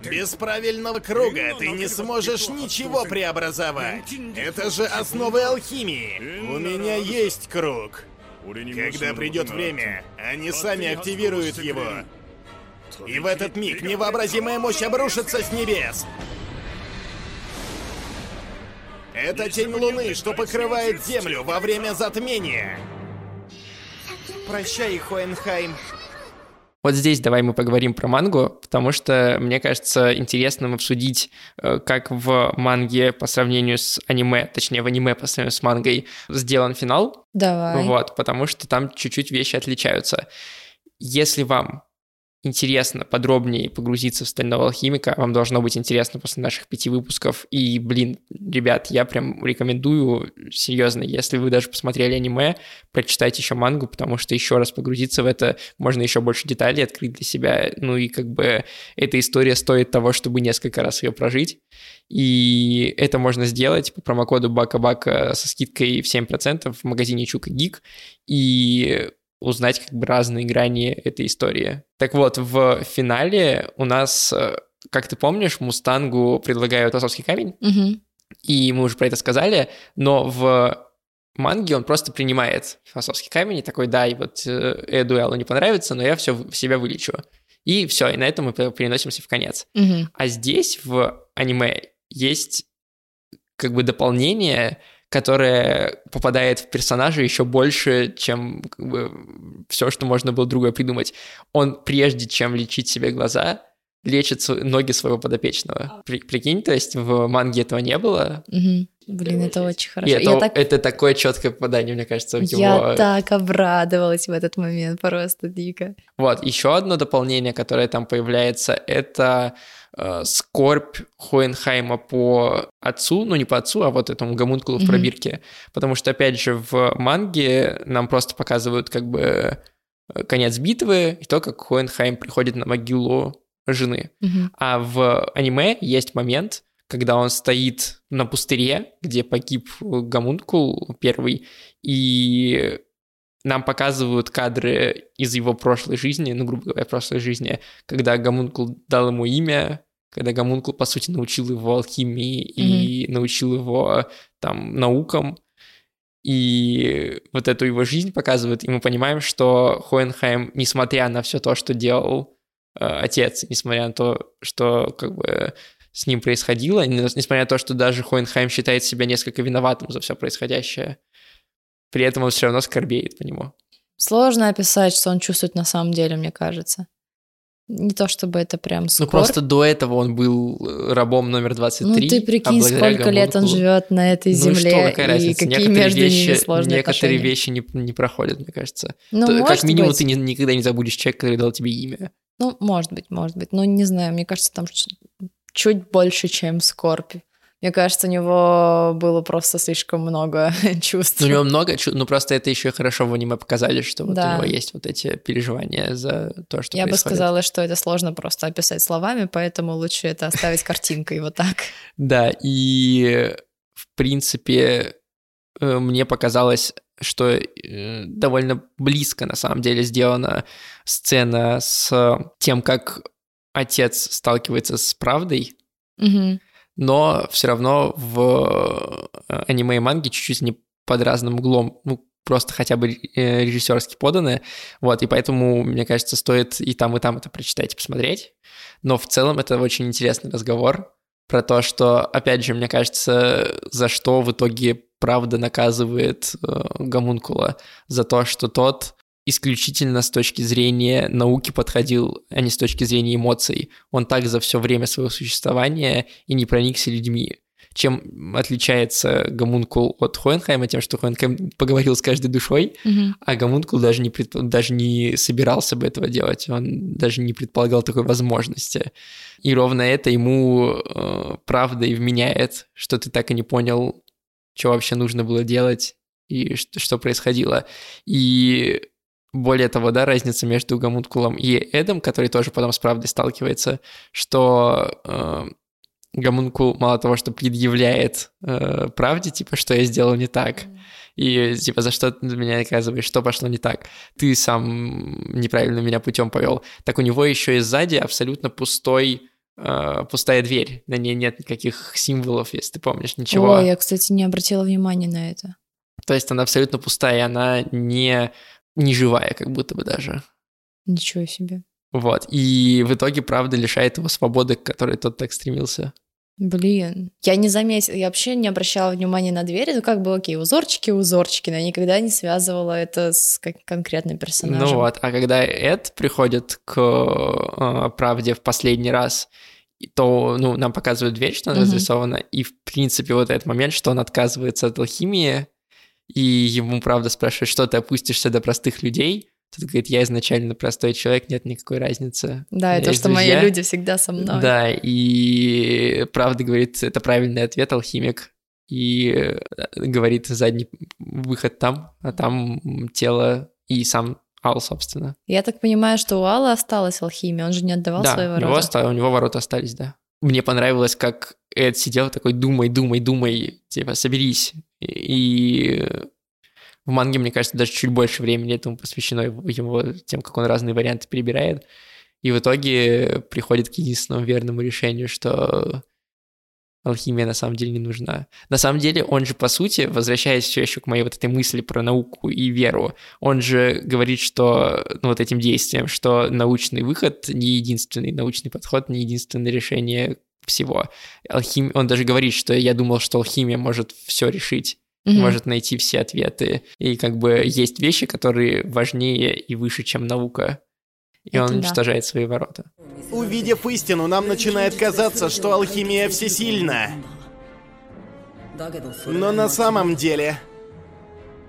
Без правильного круга ты не сможешь ничего преобразовать. Это же основы алхимии. У меня есть круг. Когда придет время, они сами активируют его. И в этот миг невообразимая мощь обрушится с небес. Это тень Луны, что покрывает Землю во время затмения. Прощай, Хоенхайм. Вот здесь давай мы поговорим про мангу, потому что мне кажется интересным обсудить, э, как в манге по сравнению с аниме, точнее в аниме по сравнению с мангой сделан финал. Давай. Вот, потому что там чуть-чуть вещи отличаются. Если вам интересно подробнее погрузиться в «Стального алхимика», вам должно быть интересно после наших пяти выпусков. И, блин, ребят, я прям рекомендую, серьезно, если вы даже посмотрели аниме, прочитайте еще мангу, потому что еще раз погрузиться в это, можно еще больше деталей открыть для себя. Ну и как бы эта история стоит того, чтобы несколько раз ее прожить. И это можно сделать по промокоду Бака-Бака со скидкой в 7% в магазине Чук и Гик. И узнать как бы разные грани этой истории. Так вот, в финале у нас, э, как ты помнишь, Мустангу предлагают философский камень, угу. и мы уже про это сказали, но в манге он просто принимает философский камень и такой, да, и вот э, Эдуэлу не понравится, но я все в себя вылечу. И все, и на этом мы переносимся в конец. Угу. А здесь в аниме есть как бы дополнение, которая попадает в персонажа еще больше, чем как бы, все, что можно было другое придумать. Он, прежде чем лечить себе глаза, лечит ноги своего подопечного. При, прикинь, то есть в манге этого не было. Угу. Блин, это очень хорошо. И это, я так, это такое четкое попадание, мне кажется, в его... я так обрадовалась в этот момент, просто дико. Вот, еще одно дополнение, которое там появляется, это э, скорбь Хоенхайма по отцу, ну не по отцу, а вот этому гомункулу в Мгм. пробирке. Потому что, опять же, в манге нам просто показывают как бы э, конец битвы и то, как Хоенхайм приходит на могилу жены. Мгм. А в аниме есть момент, когда он стоит на пустыре, где погиб Гомункул первый, и нам показывают кадры из его прошлой жизни, ну, грубо говоря, прошлой жизни, когда Гомункул дал ему имя, когда Гомункул, по сути, научил его алхимии и научил его там наукам, и вот эту его жизнь показывают, и мы понимаем, что Хоенхайм, несмотря на все то, что делал э, отец, несмотря на то, что как бы с ним происходило, несмотря на то, что даже Хоенхайм считает себя несколько виноватым за все происходящее, при этом он все равно скорбеет по нему. Сложно описать, что он чувствует на самом деле, мне кажется. Не то чтобы это прям Ну скорбь. просто до этого он был э, рабом номер 23. Ну ты а прикинь, благодаря сколько лет он живет на этой Ну земле, что, какая и разница? какие некоторые между вещи, ними сложные некоторые отношения. вещи не, не проходят, мне кажется. Ну, То- как минимум быть. ты ни- никогда не забудешь человека, который дал тебе имя. Ну, может быть, может быть. Ну, не знаю, мне кажется, там чуть больше, чем скорбь. Мне кажется, у него было просто слишком много [laughs] чувств. Ну, у него много, чу- ну просто это еще хорошо в аниме показали, что вот Да. у него есть вот эти переживания за то, что Я бы происходит. сказала, что это сложно просто описать словами, поэтому лучше это оставить картинкой вот так. [laughs] Да, и в принципе э, мне показалось, что э, довольно близко на самом деле сделана сцена с тем, как отец сталкивается с правдой, Мгм. Но все равно в э, аниме и манге чуть-чуть не под разным углом, ну, просто хотя бы э, режиссерски поданы, вот, и поэтому, мне кажется, стоит и там, и там это прочитать и посмотреть, но в целом это очень интересный разговор про то, что, опять же, мне кажется, за что в итоге правда наказывает э, Гомункула, за то, что тот исключительно с точки зрения науки подходил, а не с точки зрения эмоций. Он так за все время своего существования и не проникся людьми. Чем отличается Гомункул от Хоенхайма? Тем, что Хоенхайм поговорил с каждой душой, Мгм. а Гомункул даже не, предп- даже не собирался бы этого делать. Он даже не предполагал такой возможности. И ровно это ему э, правда и вменяет, что ты так и не понял, что вообще нужно было делать и что, что происходило. И более того, да, разница между Гомункулом и Эдом, который тоже потом с правдой сталкивается, что э, Гомункул мало того, что предъявляет э, правде, типа, что я сделал не так, и типа, за что ты меня наказываешь, что пошло не так, ты сам неправильно меня путем повел. Так у него еще и сзади абсолютно пустой э, пустая дверь, на ней нет никаких символов, если ты помнишь, ничего. О, я, кстати, не обратила внимания на это. То есть она абсолютно пустая, и она не, не живая, как будто бы даже. Ничего себе. Вот. И в итоге, правда, лишает его свободы, к которой тот так стремился. Блин, я не заметила, я вообще не обращала внимания на двери, ну как бы окей, узорчики, узорчики, но я никогда не связывала это с как- конкретным персонажем. Ну вот. А когда Эд приходит к э, правде в последний раз, то, ну, нам показывают дверь, что она разрисована, и, в принципе, вот этот момент, что он отказывается от алхимии, и ему, правда, спрашивают, что ты опустишься до простых людей, Тот говорит, я изначально простой человек, нет никакой разницы. Да, это есть что мои друзья. люди всегда со мной. Да, и правда говорит, это правильный ответ, алхимик. И э, говорит, задний выход там, а там тело и сам Ал, собственно. Я так понимаю, что у Алла осталась алхимия, он же не отдавал да, свои у ворота. него, оста- у него ворота остались, да. Мне понравилось, как Эд сидел такой, думай, думай, думай, типа, соберись. И в манге, мне кажется, даже чуть больше времени этому посвящено его, тем, как он разные варианты перебирает. И в итоге приходит к единственному верному решению, что алхимия на самом деле не нужна. На самом деле он же, по сути, возвращаясь все еще к моей вот этой мысли про науку и веру, он же говорит, что, ну, вот этим действием, что научный выход не единственный научный подход, не единственное решение всего. Алхим... Он даже говорит, что я думал, что алхимия может все решить, Мгм. может найти все ответы. И как бы есть вещи, которые важнее и выше, чем наука. И Это он да. уничтожает свои ворота. Увидев истину, нам начинает казаться, что алхимия всесильна. Но на самом деле...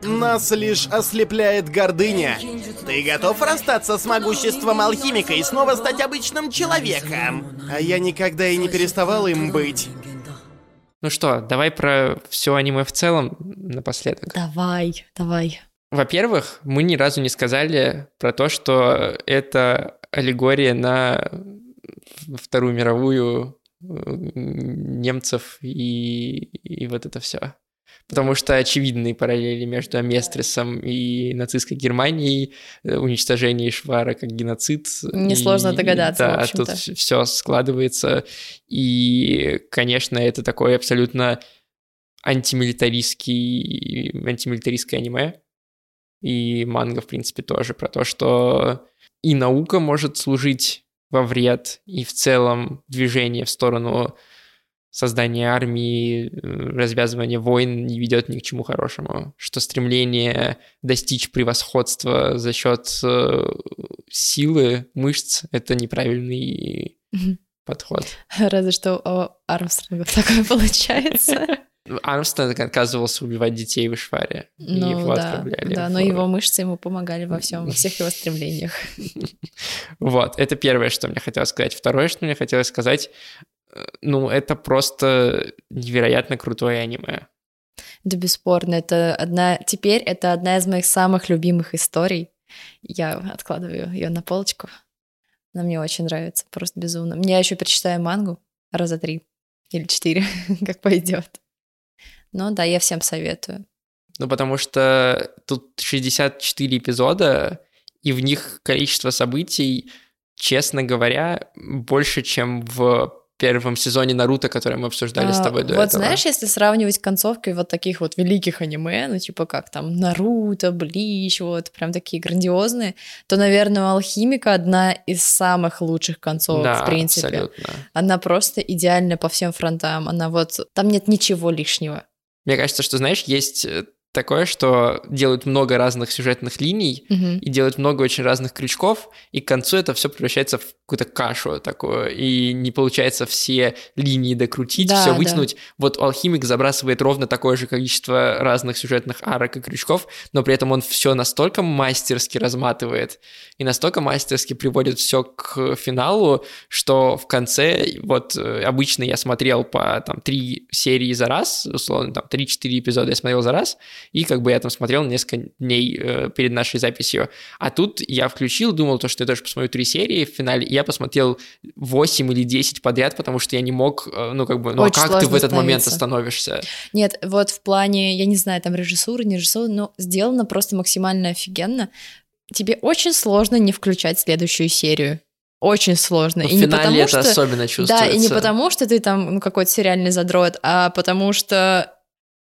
Нас лишь ослепляет гордыня. Ты готов расстаться с могуществом алхимика и снова стать обычным человеком? А я никогда и не переставал им быть. Ну что, давай про все аниме в целом напоследок. Давай, давай. Во-первых, мы ни разу не сказали про то, что это аллегория на Вторую мировую немцев и, и вот это все. Потому что очевидные параллели между Аместрисом и нацистской Германией, э, уничтожение Швара как геноцид. Несложно и, догадаться, да, в общем-то. тут все складывается. И, конечно, это такое абсолютно антимилитаристский, антимилитаристское аниме. И манга, в принципе, тоже про то, что и наука может служить во вред, и в целом движение в сторону создания армии, э, развязывания войн не ведет ни к чему хорошему. Что стремление достичь превосходства за счет э, силы мышц — это неправильный подход. Разве что у Армстронга такое получается. [laughs] Армстронг отказывался убивать детей в Ишваре. Ну его да, отправляли да, в- но его мышцы ему помогали во всем, во всех его стремлениях. [laughs] Вот, это первое, что мне хотелось сказать. Второе, что мне хотелось сказать, ну, это просто невероятно крутое аниме. Да, бесспорно, это одна... Теперь это одна из моих самых любимых историй. Я откладываю ее на полочку. Она мне очень нравится, просто безумно. Я еще перечитаю мангу раза три или четыре, [laughs] как пойдет. Но да, я всем советую. Ну, потому что тут 64 эпизода, и в них количество событий, честно говоря, больше, чем в первом сезоне Наруто, который мы обсуждали с А, тобой до вот этого. знаешь, если сравнивать концовкой вот таких вот великих аниме, ну типа как там Наруто, Блич, вот прям такие грандиозные, то, наверное, у Алхимика одна из самых лучших концовок, да, в принципе. абсолютно. Она просто идеальна по всем фронтам. Она вот... Там нет ничего лишнего. Мне кажется, что, знаешь, есть э, такое, что делают много разных сюжетных линий, Мгм. и делают много очень разных крючков, и к концу это все превращается в какую-то кашу такую, и не получается все линии докрутить, Да, все да. вытянуть. Вот алхимик забрасывает ровно такое же количество разных сюжетных арок и крючков, но при этом он все настолько мастерски разматывает и настолько мастерски приводит все к финалу, что в конце, вот э, обычно я смотрел по там три серии за раз, условно, там 3-4 эпизода я смотрел за раз, и как бы я там смотрел несколько дней э, перед нашей записью. А тут я включил, думал, то, что я тоже посмотрю три серии в финале, и я посмотрел 8 или 10 подряд, потому что я не мог, э, ну как бы, ну а Очень как ты в этот момент остановишься? Нет, вот в плане, я не знаю, там режиссуры, не режиссуры, но сделано просто максимально офигенно. Тебе очень сложно не включать следующую серию. Очень сложно. В и не потому, это что... особенно чувствуется. Да, и не потому, что ты там ну, какой-то сериальный задрот, а потому что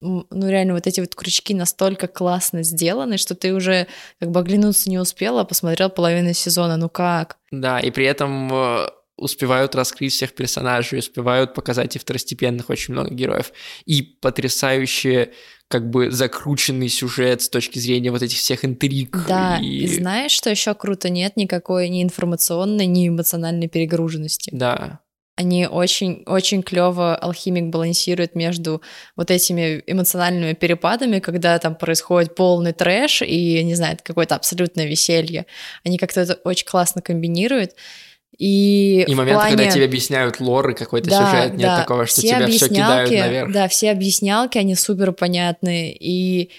ну реально вот эти вот крючки настолько классно сделаны, что ты уже как бы оглянуться не успел, а посмотрел половину сезона. Ну как? Да, и при этом э, успевают раскрыть всех персонажей, успевают показать и второстепенных очень много героев. И потрясающе как бы закрученный сюжет с точки зрения вот этих всех интриг. Да, и... и знаешь, что еще круто? Нет никакой ни информационной, ни эмоциональной перегруженности. Да, Они очень, очень клево алхимик балансирует между вот этими эмоциональными перепадами, когда там происходит полный трэш и, не знаю, какое-то абсолютное веселье. Они как-то это очень классно комбинируют. И, и в моменты, плане... когда тебе объясняют лор и какой-то Да, сюжет, нет да, такого, что все тебя все кидают наверх. Да, все объяснялки, они супер понятные. И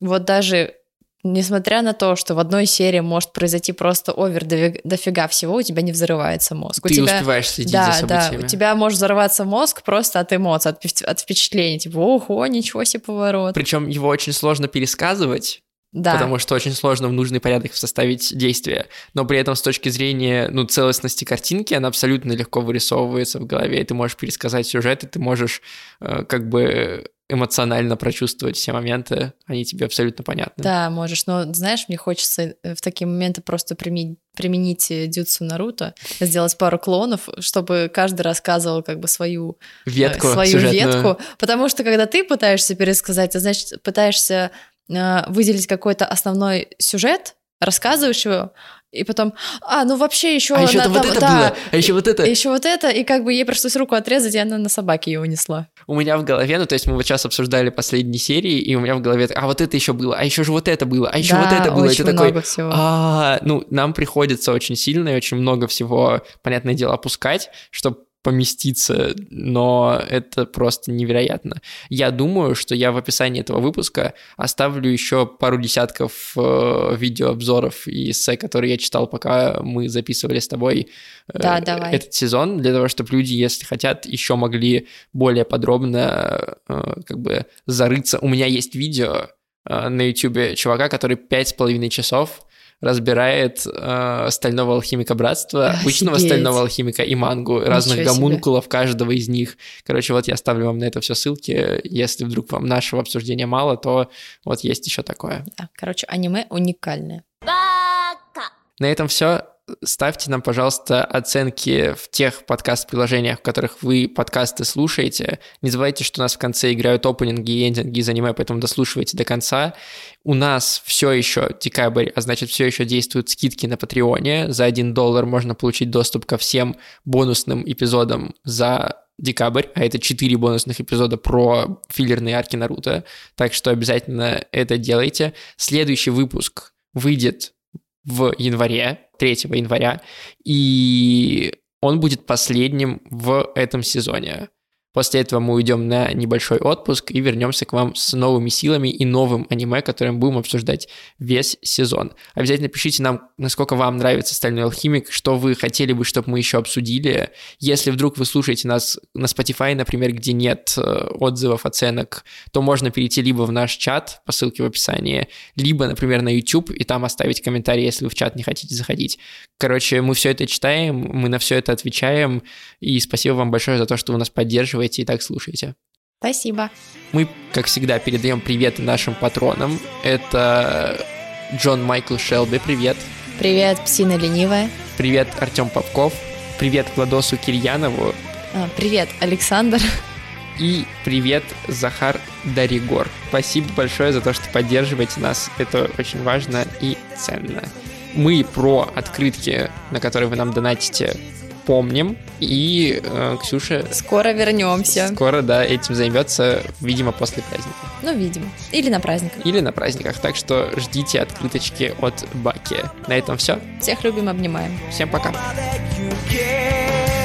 вот даже несмотря на то, что в одной серии может произойти просто овер дофи- дофига всего, у тебя не взрывается мозг. Ты у тебя... успеваешь следить да, за да, событиями. у тебя может взорваться мозг просто от эмоций, от, от впечатлений. Типа, ого, ничего себе поворот. Причем его очень сложно пересказывать, Да, потому что очень сложно в нужный порядок составить действия. Но при этом с точки зрения ну, целостности картинки она абсолютно легко вырисовывается в голове, и ты можешь пересказать сюжет, и ты можешь э, как бы эмоционально прочувствовать все моменты, они тебе абсолютно понятны. да, можешь. Но, знаешь, мне хочется э, в такие моменты просто применить, применить э, дюцу Наруто, сделать пару клонов, чтобы каждый рассказывал как бы свою э, Ветку свою сюжетную. ветку, потому что когда ты пытаешься пересказать, ты, значит, пытаешься выделить какой-то основной сюжет, рассказываешь его, И потом, а, ну вообще еще А еще она там вот там- это да, было, а еще вот это. Еще вот это, и как бы ей пришлось руку отрезать, и она на собаке ее унесла. У меня в голове, ну то есть мы вот сейчас обсуждали последние серии, и у меня в голове, а вот это еще было, а еще же вот это было, а еще вот Да, это было. Очень такой, много всего. А, ну, нам приходится очень сильно и очень много всего, понятное дело, опускать, чтобы поместиться, но это просто невероятно. Я думаю, что я в описании этого выпуска оставлю еще пару десятков э, видеообзоров и эссе, которые я читал, пока мы записывали с тобой э, Да, давай. этот сезон, для того, чтобы люди, если хотят, еще могли более подробно э, как бы зарыться. У меня есть видео э, на YouTube чувака, который пять с половиной часов разбирает э, стального алхимика братства, обычного Офигеть. стального алхимика и мангу, разных себе. гомункулов каждого из них. Короче, вот я ставлю вам на это все ссылки. Если вдруг вам нашего обсуждения мало, то вот есть еще такое. Да, короче, аниме уникальное. На этом все. Ставьте нам, пожалуйста, оценки в тех подкаст-приложениях, в которых вы подкасты слушаете. Не забывайте, что у нас в конце играют опенинги и эндинги из аниме, поэтому дослушивайте до конца. У нас все еще декабрь, а значит, все еще действуют скидки на Патреоне. За 1 доллар можно получить доступ ко всем бонусным эпизодам за декабрь, а это 4 бонусных эпизода про филлерные арки Наруто, так что обязательно это делайте. Следующий выпуск выйдет в январе, 3 января, и он будет последним в этом сезоне. После этого мы уйдем на небольшой отпуск и вернемся к вам с новыми силами и новым аниме, которым будем обсуждать весь сезон. Обязательно пишите нам, насколько вам нравится «Стальной алхимик», что вы хотели бы, чтобы мы еще обсудили. Если вдруг вы слушаете нас на Spotify, например, где нет э, отзывов, оценок, то можно перейти либо в наш чат по ссылке в описании, либо, например, на YouTube и там оставить комментарий, если вы в чат не хотите заходить. Короче, мы все это читаем, мы на все это отвечаем, и спасибо вам большое за то, что вы нас поддерживаете и так слушаете. Спасибо. Мы, как всегда, передаем привет нашим патронам. Это Джон Майкл Шелби, привет. Привет, псина ленивая. Привет, Артем Попков. Привет, Владосу Кирьянову. А, привет, Александр. И привет, Захар Даригор. Спасибо большое за то, что поддерживаете нас. Это очень важно и ценно. Мы про открытки, на которые вы нам донатите, помним. И э, Ксюша Скоро вернемся. скоро, да, этим займется, видимо, после праздника. Ну, видимо. Или на праздниках. Или на праздниках. Так что ждите открыточки от Баки. На этом все. Всех любим, обнимаем. Всем пока. care.